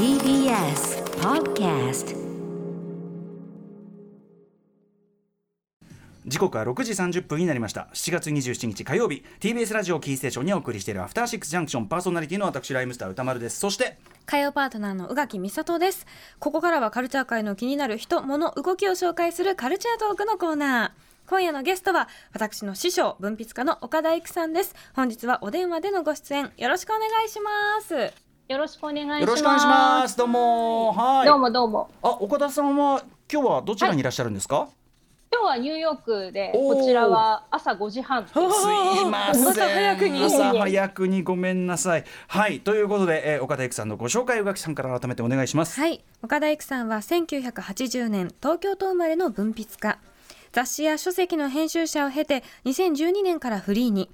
TBS Podcast 時刻は6時30分になりました。7月27日火曜日。TBS ラジオキーステーションにお送りしているアフターシックスジャンクション。パーソナリティの私ライムスター歌丸です。そして火曜パートナーの宇垣美里です。ここからはカルチャー界の気になる人物動きを紹介するカルチャートークのコーナー。今夜のゲストは私の師匠文筆家の岡田育さんです。本日はお電話でのご出演よろしくお願いしますよろしくお願いします。よろしくお願いします。どうも。はい。どうもどうも。あ岡田さんは今日はどちらにいらっしゃるんですか、今日はニューヨークで、こちらは朝5時半。すいません。朝早くに朝早くにごめんなさい。はい。ということで、えー岡田育さんのご紹介宇垣さんから改めてお願いします。はい。岡田育さんは1980年東京都生まれの文筆家。雑誌や書籍の編集者を経て2012年からフリーに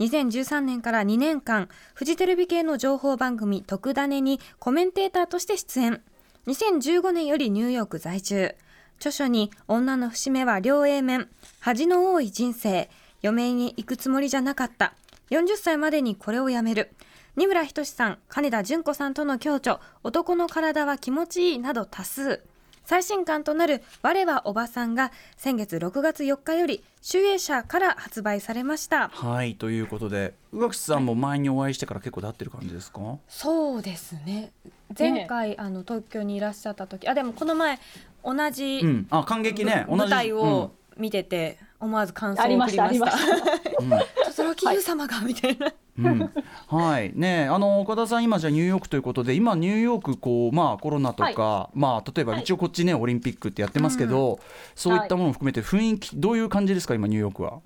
2013年から2年間フジテレビ系の情報番組「特ダネ」にコメンテーターとして出演。2015年よりニューヨーク在住。著書に「女の節目は両 A 面恥の多い人生嫁に行くつもりじゃなかった。40歳までにこれをやめる」二村仁さん金田純子さんとの共著「男の体は気持ちいい」など多数。最新刊となる「我はおばさん」が先月6月4日より集英社から発売されました。はいということで宇垣さんも前にお会いしてから結構経ってる感じですか、そうですね。前回、あの東京にいらっしゃった時あでもこの前同じうん、あ感激ね。舞台を見てて思わず感想をありました。送りましたありまし轟優様がみたいな、うん。うんはい。ねあの岡田さん今じゃあニューヨークということで今ニューヨークこうまあコロナとか、まあ例えばはい。一応こっちね、オリンピックってやってますけど、そういったものも含めて雰囲気どういう感じですか今ニューヨークは？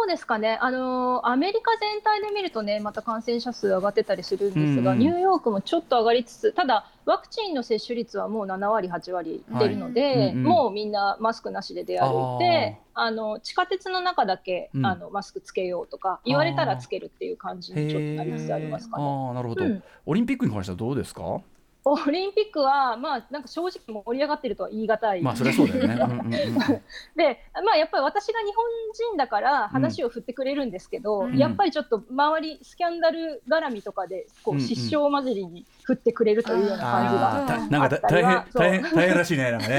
そうですかね。あのーアメリカ全体で見るとね、また感染者数上がってたりするんですが、うんうん。ニューヨークもちょっと上がりつつ、ただワクチンの接種率はもう7割8割出るので、はい。うんうんもうみんなマスクなしで出歩いて、あの地下鉄の中だけ、うん。あのマスクつけようとか言われたらつけるっていう感じにちょっとなりつつありますかへね。あなるほど、うん。オリンピックに関してはどうですか？オリンピックは、まあ、なんか正直盛り上がってるとは言い難い、まあそれはそうだよね。で、まあ、やっぱり私が日本人だから話を振ってくれるんですけど、うん。やっぱりちょっと周りスキャンダル絡みとかでこう失笑混じりに振ってくれるというような感じが。なんか大変大変大変らしいねなんかね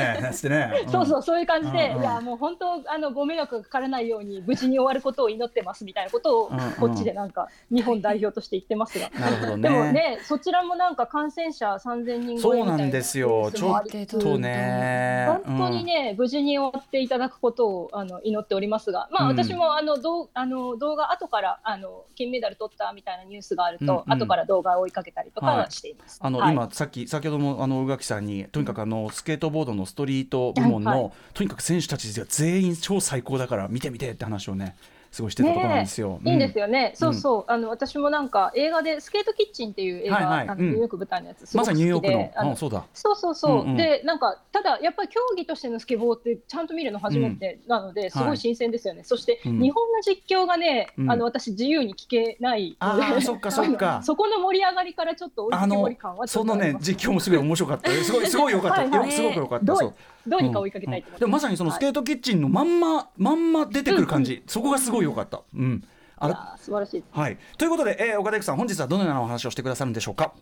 ね。そうそうそういう感じで、うんうんいやもう本当あのご迷惑がかからないように無事に終わることを祈ってますみたいなことをこっちでなんか日本代表として言ってますが、なるほどね。でもねそちらもなんか感染者3000人超そうなえみたいなんですよ。ちょっちとね。本当にね、無事に終わっていただくことをあの祈っておりますが、まあ、うん私もあのどうあの動画後からあの金メダル取ったみたいなニュースがあると、うんうん後から動画を追いかけたりとかしています。あの、はい。今さっき先ほどもあの宇垣さんにとにかくあのスケートボードのストリート部門の、はい。はとにかく選手たちが全員超最高だから見てみてって話をねすごいしてたところなんですよ。いいんですよ。よね、そうそう、あの私もなんか映画で「スケートキッチン」っていう映画、はいはい。ニューヨーク舞台のやつまさにニューヨークでの。あのあそうだ。そうそうそう、うんうん。でなんかただやっぱり競技としてのスケボーってちゃんと見るの初めてなので、すごい新鮮ですよね、そして、うん。日本の実況がね、うん。あの私自由に聞けないあのでー そっかそっか。そこの盛り上がりからちょっと追いあのつき盛り感はちょそのねっとあります。実況もすごい面白かった。すごいすごい良かった。はいはい。よすごく良かった。そう。どうにか追いかけたいと？思ってでもまさにそのスケートキッチンのまんま、まんま出てくる感じ、そこがすごい良かった。うん。あ素晴らしい。はい。ということで、えー、岡田育さん、本日はどのようなお話をしてくださるんでしょうか？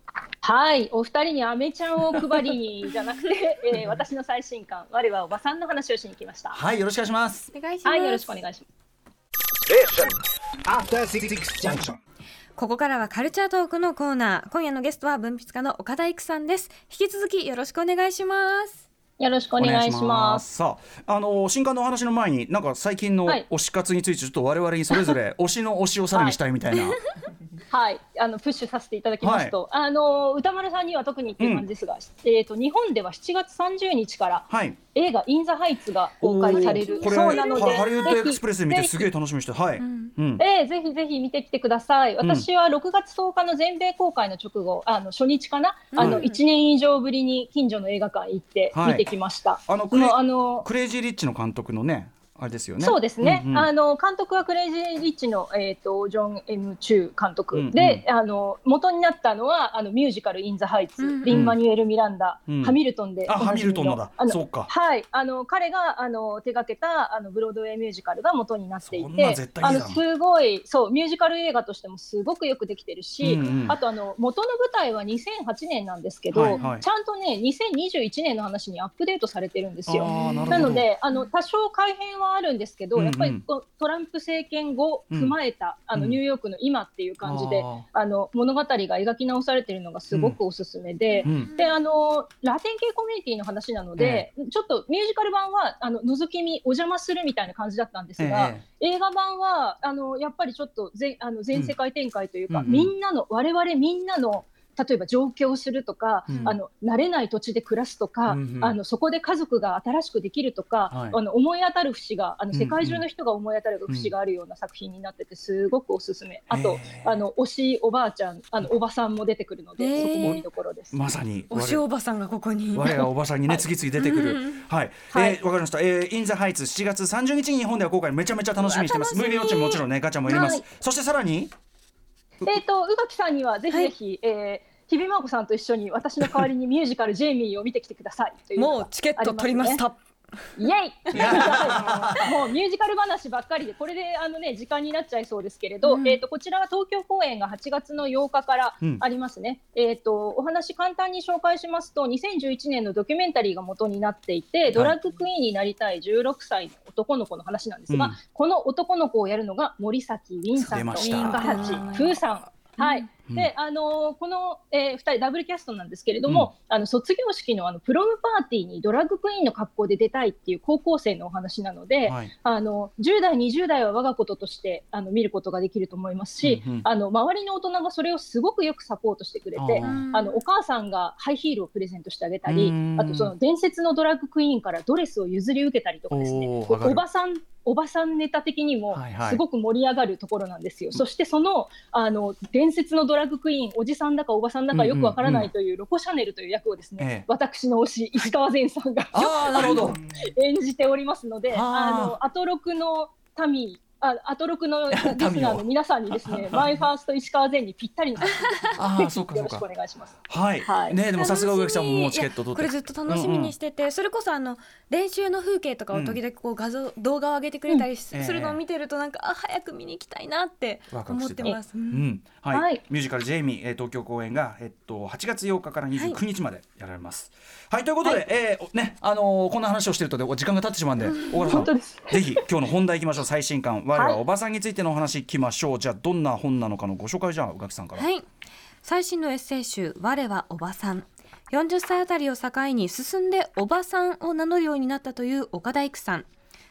はい。お二人にアメちゃんを配りじゃなくて、えー、私の最新刊「我はおばさん」の話をしに来ました。はい、よろしくお願いします。お願いします、はいよろしくお願いします.ここからはカルチャートークのコーナー。今夜のゲストは文筆家の岡田育さんです。引き続きよろしくお願いしますよろしくお願いします。さあ、あの新刊のお話の前に、なんか最近のはい。推し活について、ちょっと我々にそれぞれ 推しの推しをさらにしたいみたいな。はい、あのプッシュさせていただきますと、あの歌丸さんには特にっていう感じですが、えっ、と日本では7月30日からはい。映画インザハイツが公開される。これ、そうなので、ハリウッドエクスプレスで見て、すげえ楽しみにして、はい。んうん。えーぜひぜひ見てきてください。私は6月10日の全米公開の直後、あの初日かな、あのうん1年以上ぶりに近所の映画館行ってはい見てきました。あのクレもうあのクレイジーリッチの監督のね。あれですよね。そうですね、うんうん。あの監督はクレイジー・リッチの、えー、とジョン・ M・ チュー監督、うんうん。であの元になったのはあのミュージカル・イン・ザ・ハイツ、うんうん。リン・マニュエル・ミランダ、うん。ハミルトンであハミルトンのだ。あのそうか。はい、あの彼があの手掛けたあのブロードウェイミュージカルが元になっていていあのすごいそうミュージカル映画としてもすごくよくできてるし、うんうん。あとあの元の舞台は2008年なんですけど、はいはい。ちゃんとね2021年の話にアップデートされてるんですよ。なのであの多少改変はあるんですけど、うんうん。やっぱりトランプ政権後うん。踏まえた、あのうん。ニューヨークの今っていう感じで、ああの物語が描き直されてるのがすごくおすすめで。ーうん。であのラテン系コミュニティの話なので、ちょっとミュージカル版はあの覗き見お邪魔するみたいな感じだったんですが、え。映画版はあのやっぱりちょっとぜあの全世界展開というか、うんうんうん。みんなの我々みんなの例えば上京するとか、うんあの慣れない土地で暮らすとか、うんうんあのそこで家族が新しくできるとか、はいあの思い当たる節があの世界中の人が思い当たる節があるような作品になっててすごくおすすめ。あと、えーあの推しおばあちゃんあのおばさんも出てくるので、えーそこも見どころです。まさにおしおばさんがここに我がおばさんにね、次々出てくる。うんはい。はいえーわかりました。えー、インザハイツ7月30日に日本では公開めちゃめちゃ楽しみにしてます。ムービーウォッチももちろんね、ガチャも入れます。はいそしてさらに、えっ、と宇垣さんにはぜひぜひ、えー日比真央子さんと一緒に私の代わりにミュージカル「ジェイミー」を見てきてくださいというのがもうチケット取りましたイエイ！もうミュージカル話ばっかりでこれであの、ね、時間になっちゃいそうですけれど、うん。えー、とこちらは東京公演が8月の8日からうん。ありますね、えー、とお話簡単に紹介しますと2011年のドキュメンタリーが元になっていて、ドラッグクイーンになりたい16歳の男の子の話なんですが、うん。この男の子をやるのが森崎ウィンさんと出ました。深八風さん。はい、うん。で、あのーこの、えー、2人ダブルキャストなんですけれども、あの卒業式のあのプロムパーティーにドラッグクイーンの格好で出たいっていう高校生のお話なので、はい。あの10代、20代は我がこととしてあの見ることができると思いますし、うんうんあの周りの大人がそれをすごくよくサポートしてくれて、あのお母さんがハイヒールをプレゼントしてあげたりうん、あとその伝説のドラッグクイーンからドレスを譲り受けたりとかですね、おばさんおばさんネタ的にもはいはい。すごく盛り上がるところなんですよ。そしてそのあの伝説のドラッグクイーン、おじさんだかおばさんだかよくわからないというロコ・シャネルという役をですね、ええ。私の推し石川善さんがああ、なるほど。演じておりますので、はあ。あのアトロクの民あアトロクの リスナーの皆さんにですね、マイファースト石川善にぴったりの作ああ、そうか品よろしくお。願いします。はい。はい。ね、でもさすが植木さんももうチケットいや取って。これずっと楽しみにしてて、それこそあの練習の風景とかを時々こう画像、動画を上げてくれたりす,、るのを見てるとなんかあ早く見に行きたいなって思っててます。ううんん、はい、はい。ミュージカルジェイミー、えー、東京公演が、えっと、8月8日から29日までやられます。はい、ということで、はい。えーおね、あのーこんな話をしてるとで、お時間が経ってしまうんで、小倉さん。ぜひ今日の本題いきましょう。最新刊我はい。はおばさんについてのお話いきましょう、じゃあどんな本なのかのご紹介じゃあ宇垣さんから、はい。最新のエッセイ集「我はおばさん」40歳あたりを境に進んでおばさんを名乗るようになったという岡田育さん。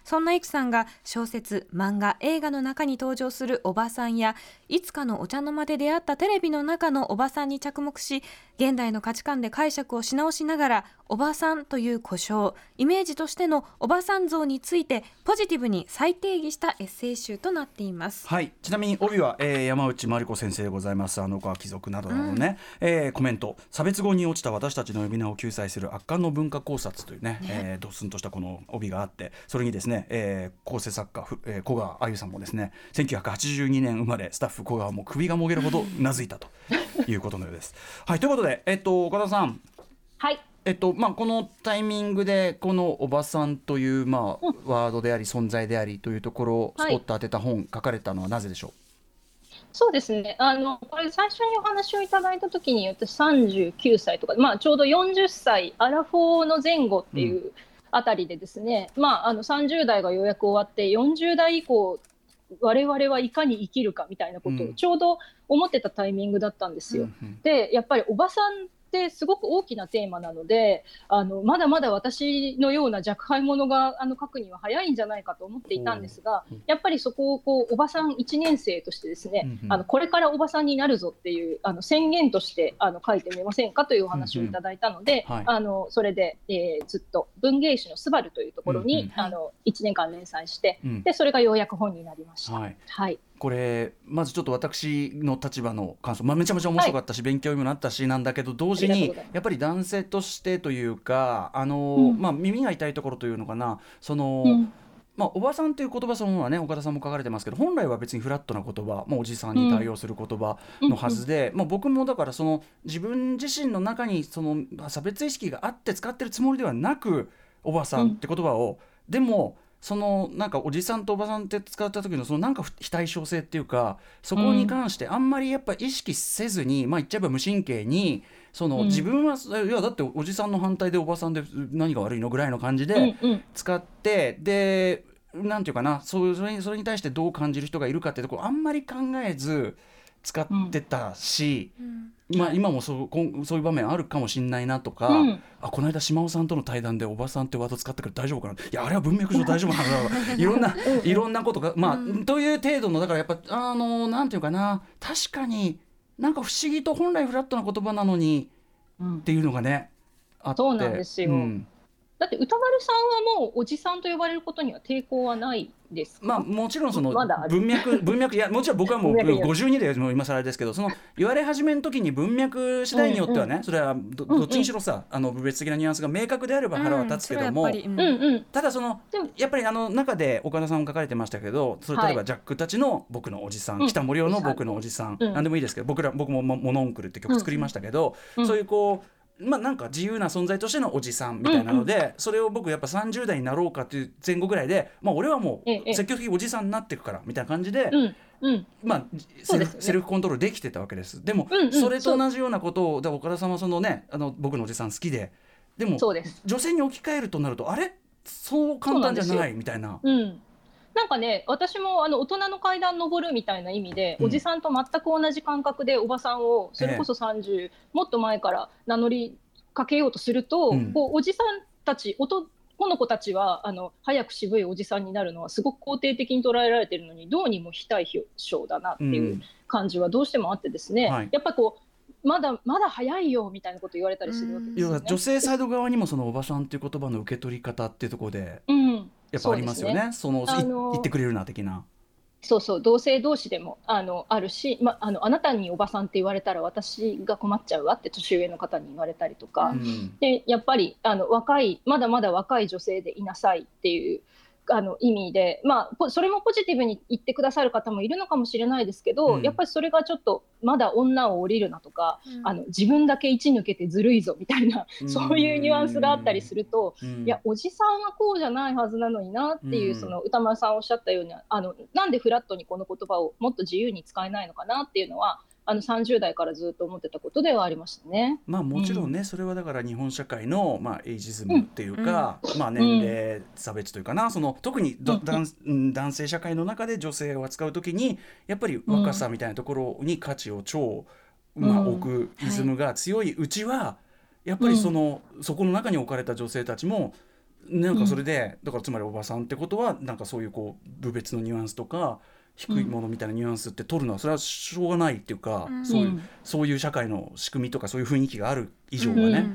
そんな育さんが小説漫画映画の中に登場するおばさんやいつかのお茶の間で出会ったテレビの中のおばさんに着目し現代の価値観で解釈をし直しながらおばさんという呼称イメージとしてのおばさん像についてポジティブに再定義したエッセイ集となっています。はい、ちなみに帯は、えー山内真理子先生でございます。あの子は貴族などなどね、えーコメント差別語に落ちた私たちの呼び名を救済する圧巻の文化考察というねえードスンとしたこの帯があってそれにですね、えー構成作家、ふえー、小川あゆさんもですね1982年生まれスタッフ小川も首がもげるほどうなずいたということのようです。はいということで、えっと、岡田さんはい。えっとまあ、このタイミングでこのおばさんという、まあ、ワードであり存在でありというところをスポット当てた本、書かれたのはなぜでしょそうですね。あのこれ最初にお話をいただいたときに私39歳とか、まあちょうど40歳アラフォーの前後っていうあたりでですね、まああの30代がようやく終わって40代以降我々はいかに生きるかみたいなことうんをちょうど思ってたタイミングだったんですう、よ。うんうんでやっぱりおばさんってすごく大きなテーマなのであのまだまだ私のような若輩者があの書くには早いんじゃないかと思っていたんですがうんやっぱりそこをこうおばさん1年生としてですね、うんうんあのこれからおばさんになるぞっていうあの宣言としてあの書いてみませんかというお話をいただいたので、うんうん。はい。あのそれで、えーずっと文芸誌の「スバルというところに、うんうんあの1年間連載してうん。でそれがようやく本になりました。はい、はいこれまずちょっと私の立場の感想、まあ、めちゃめちゃ面白かったし、勉強にもなったしなんだけど同時にやっぱり男性としてというかあの、うん。まあ、耳が痛いところというのかな。その、うん。まあ、おばさんという言葉そのものはね岡田さんも書かれてますけど本来は別にフラットな言葉、まあ、おじさんに対応する言葉のはずで、まあ、僕もだからその自分自身の中にその差別意識があって使ってるつもりではなくおばさんって言葉を、でもそのなんかおじさんとおばさんって使った時のそのなんか非対称性っていうかそこに関してあんまりやっぱ意識せずに、まあ言っちゃえば無神経にその、うん。自分はいやだっておじさんの反対でおばさんで何が悪いのぐらいの感じで、うんうん。使ってでなんていうかなそうそれにそれに対してどう感じる人がいるかってところあんまり考えず使ってたし、まあ、今もそうこんそういう場面あるかもしれないなとか、うん。あこの間島尾さんとの対談でおばさんってワード使ったけど大丈夫かな？いやあれは文脈上大丈夫なのだろういろんないろんなことがまあ、という程度のだからやっぱあのなんていうかな？確かになんか不思議と本来フラットな言葉なのにうん。っていうのがねあって。そうなんですよ。ん。だって歌丸さんはもうおじさんと呼ばれることには抵抗はないですか？まあもちろんその文脈文脈いやもちろん僕はもう文脈いや52でもう今更ですけどその言われ始めの時に文脈次第によってはね、それはどっちにしろさあの部別的なニュアンスが明確であれば腹は立つけども、ただそのやっぱりあの中で岡田さんも書かれてましたけどそれはい例えばジャックたちの僕のおじさん、うん。北森夫の僕のおじさん、うん。何でもいいですけど僕ら僕もモモノンクルって曲作りましたけど、うん。そういうこうまあなんか自由な存在としてのおじさんみたいなので、それを僕やっぱ30代になろうかっていう前後ぐらいで、まあ、俺はもええ。う積極的におじさんになっていくからみたいな感じで、うんうん。まあセルねセルフコントロールできてたわけです。でも、うんうんそれと同じようなことをだ岡田さんはそのねあの僕のおじさん好きででも女性に置き換えるとなるとあれ？そう簡単じゃないみたいな。うんなんかね私もあの大人の階段登るみたいな意味で、うん。おじさんと全く同じ感覚でおばさんをそれこそ30、もっと前から名乗りかけようとすると、うん。こうおじさんたち男の子たちはあの早く渋いおじさんになるのはすごく肯定的に捉えられてるのにどうにも非対称だなっていううん。感じはどうしてもあってですね、はい。やっぱりこうまだまだ早いよみたいなこと言われたりするわけですよね。女性サイド側にもそのおばさんっていう言葉の受け取り方っていうところでうんやっぱありますよね。そのいあのー言ってくれるな的な。そうそう同性同士でもあのあるし、ま、あのあなたにおばさんって言われたら私が困っちゃうわって年上の方に言われたりとか、うんでやっぱりあの若いまだまだ若い女性でいなさいっていうあの意味で、まあ、ポそれもポジティブに言ってくださる方もいるのかもしれないですけど、うん。やっぱりそれがちょっとまだ女を降りるなとか、うん。あの自分だけ一抜けてずるいぞみたいな、そういうニュアンスがあったりすると、うん。いやおじさんはこうじゃないはずなのになっていう、うん。その歌丸さんおっしゃったようにあのなんでフラットにこの言葉をもっと自由に使えないのかなっていうのはあの30代からずっと思ってたことではありましたね。まあもちろんね、それはだから日本社会の、まあ、エイジズムっていうか、まあ、年齢差別というかな。その特にどうん。男性社会の中で女性を扱う時にやっぱり若さみたいなところに価値を超、まあ、うん。置くイズムが強い。うちは、やっぱりその、そこの中に置かれた女性たちもなんかそれで、だからつまりおばさんってことはなんかそういうこう部別のニュアンスとか低いものみたいなニュアンスって取るのはそれはしょうがないっていうか、うんそういう、うんそういう社会の仕組みとかそういう雰囲気がある以上はね。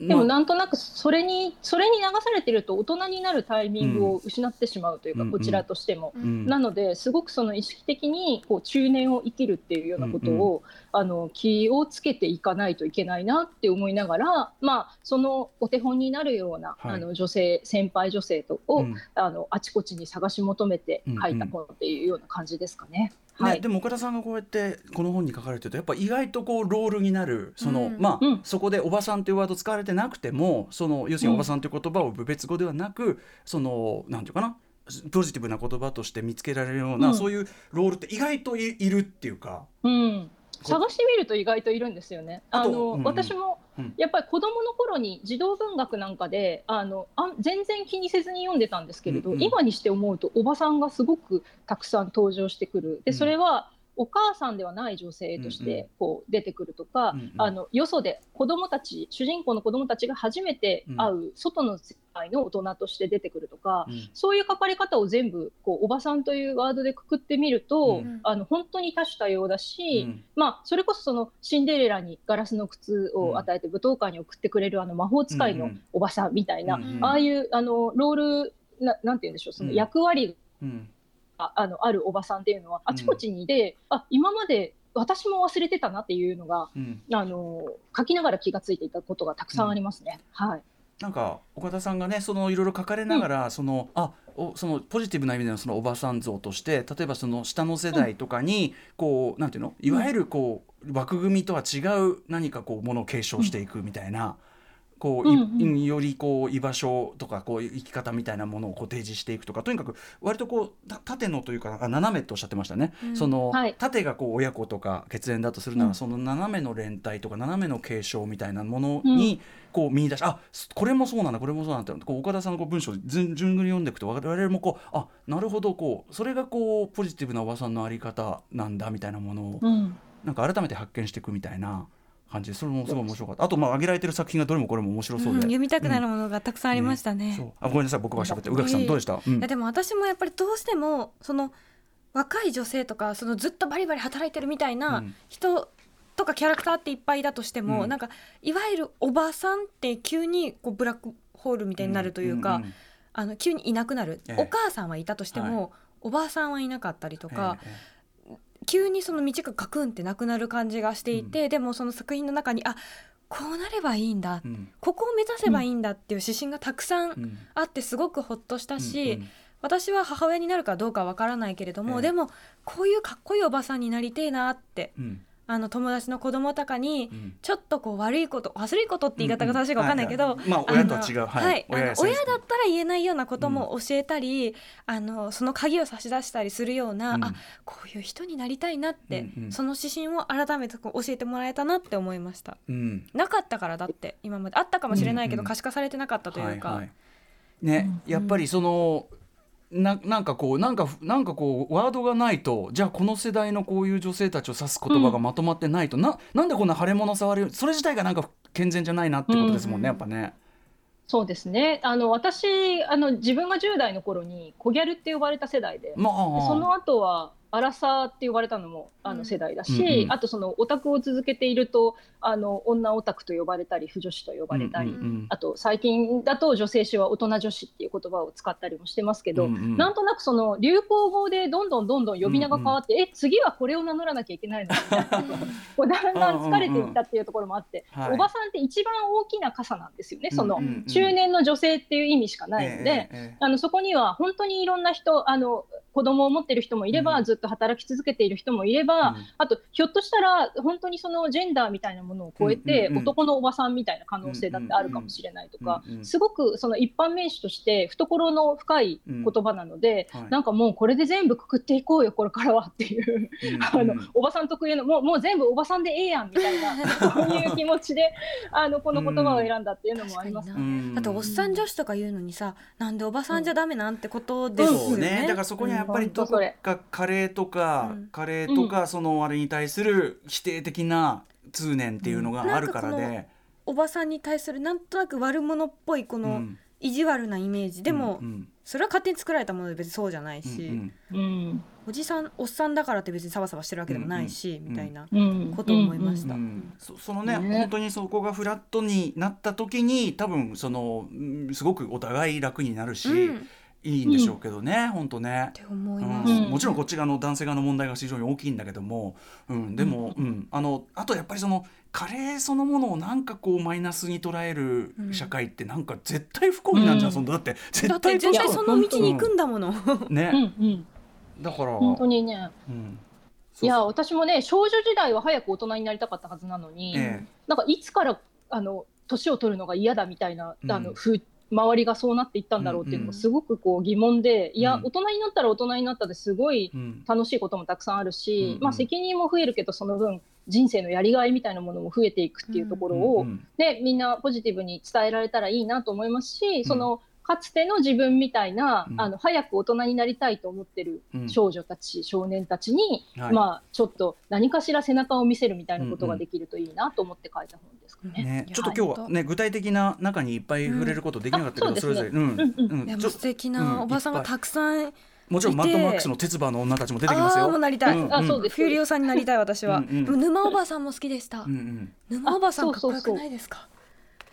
でもまあなんとなくそれにそれに流されてると大人になるタイミングを失ってしまうというか、うんこちらとしても。うん。なのですごくその意識的にこう中年を生きるっていうようなことを、あの気をつけていかないといけないなって思いながら、まあ、そのお手本になるような、はい。あの女性先輩女性とを、うん。あのあちこちに探し求めて書いた本っていうような感じですかね。はい、ねでも岡田さんがこうやってこの本に書かれてるとやっぱ意外とこうロールになるその、うん。まあ、うん。そこで「おばさん」というワード使われてなくてもその要するに「うん。おばさん」という言葉を部別語ではなくそのなんていうかなポジティブな言葉として見つけられるような、うん。そういうロールって意外といいるっていうか。うん、探してみると意外といるんですよね。あとあの、うん私もうんやっぱり子供の頃に児童文学なんかであのあ全然気にせずに読んでたんですけれど、うんうん今にして思うとおばさんがすごくたくさん登場してくる。でうんそれはお母さんではない女性としてこう出てくるとか、うんうん。あのよそで子供たち主人公の子供たちが初めて会う外の世界の大人として出てくるとか、うん。そういう書かれ方を全部こうおばさんというワードでくくってみると、うん。あの本当に多種多様だし、うん。まあ、それこそそのシンデレラにガラスの靴を与えて舞踏会に送ってくれるあの魔法使いのおばさんみたいな、うんああいうあのロールななんて言うんでしょうその役割うんがあのあるおばさんっていうのはあちこちにいて、あ今まで私も忘れてたなっていうのがうん。あの書きながら気がついていたことがたくさんありますね。はい。なんか岡田さんがねそのいろいろ書かれながら、そのあおそのポジティブな意味でのそのおばさん像として例えばその下の世代とかにこう、なんていうの？いわゆるこう枠組みとは違う何かこうものを継承していくみたいな。こういうんよりこう居場所とかこう生き方みたいなものをこう提示していくとかとにかく割とこうた縦のというかあ斜めとおっしゃってましたね、うん。その、はい。縦がこう親子とか血縁だとするなら、うん。その斜めの連帯とか斜めの継承みたいなものにこう見出し、あこれもそうなんだこれもそうなんだってこう岡田さんのこう文章を順順繰り読んでいくと我々もこうあなるほどこうそれがこうポジティブなおばさんのあり方なんだみたいなものをうん。なんか改めて発見していくみたいな感じでそれもすごい面白かった。あとまあ挙げられてる作品がどれもこれも面白そうで、うん読みたくなるものがたくさんありましたね。そう。あごめんなさい。僕が喋って宇垣さんどうでした、うん。いやでも私もやっぱりどうしてもその若い女性とかそのずっとバリバリ働いてるみたいなうん。人とかキャラクターっていっぱいだとしても、うん。なんかいわゆるおばさんって急にこうブラックホールみたいになるというか、んんん。あの急にいなくなる、ええ。お母さんはいたとしても、おばあさんはいなかったりとか、ええ急にその道がカクンってなくなる感じがしていて、でもその作品の中にあこうなればいいんだ、ええうん。ここを目指せばいいんだっていう指針がたくさんうん。あってすごくほっとしたし、うんうん。私は母親になるかどうかわからないけれども、ええ。でもこういうかっこいいおばさんになりてえなってうんあの友達の子供とかにうん。ちょっとこう悪いこと悪いことって言い方が正しいかわかんないけど、親だったら言えないようなことも教えたり、あのその鍵を差し出したりするような、うん。あこういう人になりたいなって、その指針を改めてこう教えてもらえたなって思いました。うん。なかったからだって今まで。あったかもしれないけど、可視化されてなかったというか、ね、やっぱりそのななんかこうなんかなんかこうワードがないとじゃあこの世代のこういう女性たちを指す言葉がまとまってないと、ななんでこんな腫れ物触るそれ自体がなんか健全じゃないなってことですもんね、うん。やっぱね。そうですね。あの私あの自分が10代の頃に小ギャルって呼ばれた世代でまあその後はアラサーって呼ばれたのもあうん。の世代だし、うんうん。あとそのオタクを続けているとあの女オタクと呼ばれたり腐女子と呼ばれたり、うんうんあと最近だと女性誌は大人女子っていう言葉を使ったりもしてますけど、うんうんなんとなくその流行語でどんどんどんどん呼び名が変わって、え次はこれを名乗らなきゃいけないのみたいなこうだんだん疲れていったっていうところもあって、はい。おばさんって一番大きな傘なんですよね、そのうんうん。うん中年の女性っていう意味しかないので。あのそこには本当にいろんな人あの子供を持ってる人もいれば、うん。ずっと働き続けている人もいれば、うん。あとひょっとしたら本当にそのジェンダーみたいなものを超えて、うん。うん。うん男のおばさんみたいな可能性だってあるかもしれないとか、うん。うん。うん。すごくその一般名詞として懐の深い言葉なので、はい。なんかもうこれで全部くくっていこうよこれからはっていう、あのうん。うんおばさん特有のもうもう全部おばさんでええやんみたいなそういう気持ちであのこの言葉を選んだっていうのもありますね。うん。だっておっさん女子とか言うのにさなんでおばさんじゃダメなんてことですよね。そうね。だからそこにはやっぱりうんどこかカレーとか、うん。カレーとかそのあれに対する否定的な通念っていうのがあるからで、おばさんに対するなんとなく悪者っぽいこのうん。意地悪なイメージ。でも、うんうん。それは勝手に作られたもので別にそうじゃないし、うんうん。おじさんおっさんだからって別にサバサバしてるわけでもないし、うん。みたいな。うん。ことを思いました。うんそそのねね。本当にそこがフラットになった時に多分そのうんすごくお互い楽になるし、うん。っいいんでしょうけどね、本当ね。て思いうんます、うん。もちろんこっち側の男性側の問題が非常に大きいんだけども、うん、でも、うん。あのあとやっぱりそのカレーそのものをなんかこうマイナスに捉える社会ってなんか絶対不幸になんじゃん、うん。そのだってだ絶対絶対その道に行くんだもの。ね、うんうん。だから、本当にね。うん、いや私もね少女時代は早く大人になりたかったはずなのに、ええ。なんかいつからあの年を取るのが嫌だみたいな、うん。あのふ周りがそうなっていったんだろうっていうのうんうんがすごくこう疑問で、いやうん大人になったら大人になったですごいうん。楽しいこともたくさんあるし、うんうん。まあ、責任も増えるけどその分人生のやりがいみたいなものも増えていくっていうところを、うんうんでみんなポジティブに伝えられたらいいなと思いますし、そのかつての自分みたいな、うん。あの早く大人になりたいと思ってるうん少女たち、少年たちに、はい。まあちょっと何かしら背中を見せるみたいなことができるといいなと思って書いた本ですかね。ね。い、やちょっと今日はね具体的な中にいっぱい触れることできなかったけど、うんあそれぞれ、うん。うん。うん。うんちょでも素敵なおばさんがたくさん、もちろんマッドマックスの鉄馬の女たちも出てきますよ。ああもうなりたい、うんあそうです。フューリオさんになりたい私は、うんうん。沼おばさんも好きでした、うんうん。沼おばさんあかっこよくそうそうそうないですか？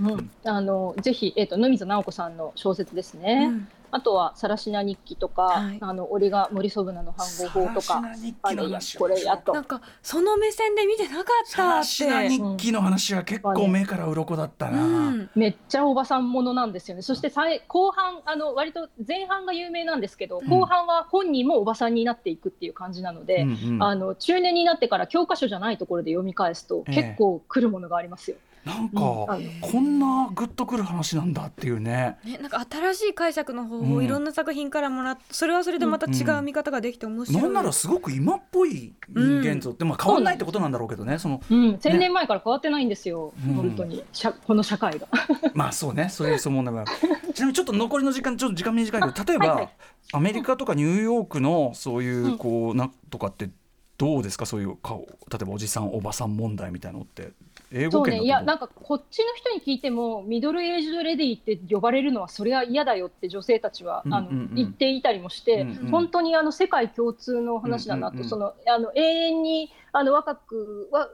うん、あのぜひ、えっと野水直子さんの小説ですね。うんあとは「さらしな日記」とか「はいあの折が森そぶなの反合法」とかさらしな日あれや記の話これやとなんかその目線で見てなかったさらっしなて。日記の話は結構目から鱗だったうな、ん、めっちゃおばさんものなんですよね。そしてさい後半あの割と前半が有名なんですけど、うん後半は本人もおばさんになっていくっていう感じなので。うんうんあの中年になってから教科書じゃないところで読み返すとええ結構来るものがありますよ。なんか、こんなグッとくる話なんだっていうね。ね、なんか新しい解釈の方法うん。をいろんな作品からもらって、それはそれでまた違う見方ができて面白い。なんならすごく今っぽい人間像って、まあ変わんないってことなんだろうけどねそのうん、1000年前から変わってないんですよ、うん。本当に。社この社会が。まあそうね。そういうそう問題もあるちなみにちょっと残りの時間ちょっと時間短いけど例えば、はい。はいアメリカとかニューヨークのそういううん。こうなんとかってどうですか？そういう顔例えばおじさんおばさん問題みたいなのって英そうね、語圏だといやなんかこっちの人に聞いてもミドルエイジドレディって呼ばれるのはそれは嫌だよって女性たちは、あのうんうん。うん言っていたりもして、うんうん。本当にあの世界共通の話だなと、うんうんうん。そのあの永遠にあの若くわ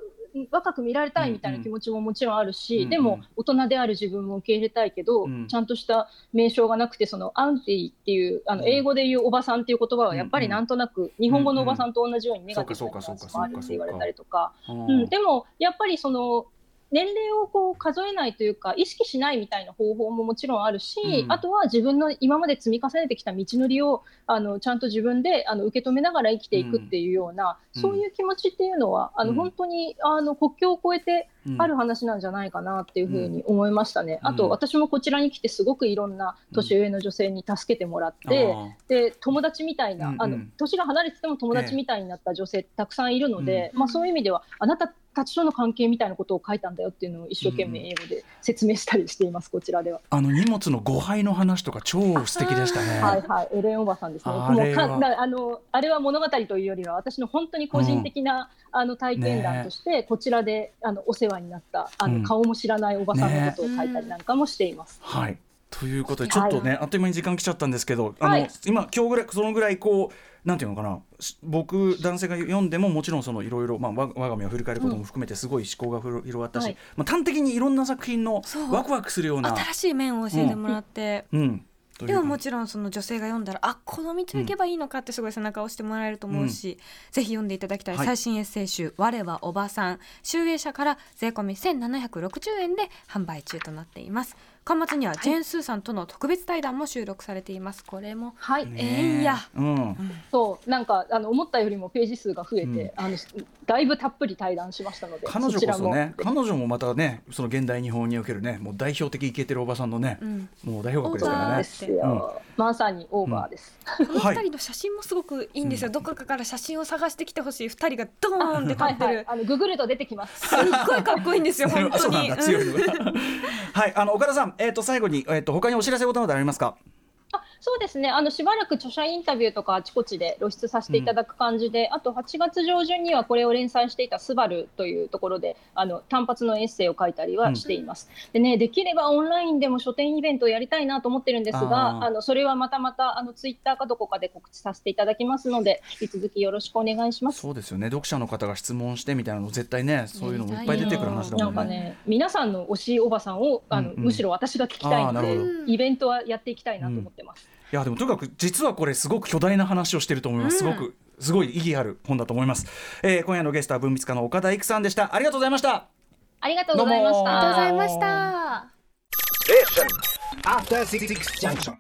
若く見られたいみたいな気持ちももちろんあるし、うんうん。でも大人である自分も受け入れたいけど、うん。ちゃんとした名称がなくてそのアンティっていうあのうん。英語で言うおばさんっていう言葉はやっぱりなんとなく日本語のおばさんと同じようにネガティブなニュアンスもあるって言われたりとか。うんうん、でもやっぱりその年齢をこう数えないというか意識しないみたいな方法ももちろんあるし、うん。あとは自分の今まで積み重ねてきた道のりをあのちゃんと自分であの受け止めながら生きていくっていうような、うん。そういう気持ちっていうのはあのうん。本当にあの国境を越えてうんある話なんじゃないかなっていうふうに思いましたね。うん。あと私もこちらに来てすごくいろんな年上の女性に助けてもらって、あで友達みたいな、あの年が離れてても友達みたいになった女性たくさんいるので、まあ、そういう意味ではあなたたちとの関係みたいなことを書いたんだよっていうのを一生懸命英語で説明したりしています、こちらでは。あの荷物の誤配の話とか超素敵でしたね。はいはい、エレンおばさんですね。あれはもうかだあのあれは物語というよりは私の本当に個人的な、あの体験談として、こちらであのお世話になったあの、うん。顔も知らないおばさんのことを書いたりなんかもしています。はい。ということでちょっとね、あっという間に時間来ちゃったんですけど、あのはい。今今日ぐらいそのぐらいこうなんていうのかなし僕男性が読んでももちろんそのいろいろまあわ我が身を振り返ることも含めてすごい思考が広がったし、はい。まあ端的にいろんな作品のワクワクするような新しい面を教えてもらって、うん。うでももちろんその女性が読んだらあこの道を行けばいいのかってすごい背中を押してもらえると思うし、ぜひ読んでいただきたい。はい。最新エッセイ集「我はおばさん」集英社から税込み1760円で販売中となっています巻末にはジェーン・スーさんとの特別対談も収録されています。これもはい、ねえ。えんや。うん。そう。なんかあの思ったよりもページ数が増えて、うん。あのだいぶたっぷり対談しましたので彼女こそね彼女もまたねその現代日本におけるねもう代表的イケてるおばさんのね、うん。もう代表格ですからね。そうですよ、まさにオーバーです、このはい。二人の写真もすごくいいんですよ、どこかから写真を探してきてほしい。二人がドーンって立はいってる。はいあのググると出てきます。すっごいかっこいいんですよ 本当に。はい。あの岡田さんえっ、と最後にえっ、と他にお知らせことなどありますか？そうですね。あのしばらく著者インタビューとかあちこちで露出させていただく感じで、あと8月上旬にはこれを連載していた「スバルというところであの単発のエッセイを書いたりはしています、でねできればオンラインでも書店イベントをやりたいなと思ってるんですがあのそれはまたまたあのツイッターかどこかで告知させていただきますので引き続きよろしくお願いします。そうですよね。読者の方が質問してみたいなの絶対ねそういうのもいっぱい出てくる話だなんもん。ね。かね皆さんの推しおばさんをあの、うんうん。むしろ私が聞きたいのでイベントはやっていきたいなと思ってます、いやでもとにかく実はこれすごく巨大な話をしてると思います、うん。すごくすごい意義ある本だと思います、えー、今夜のゲストは文筆家の岡田育さんでした。ありがとうございました。ありがとうございました。ありがとうございました。After Six Junction.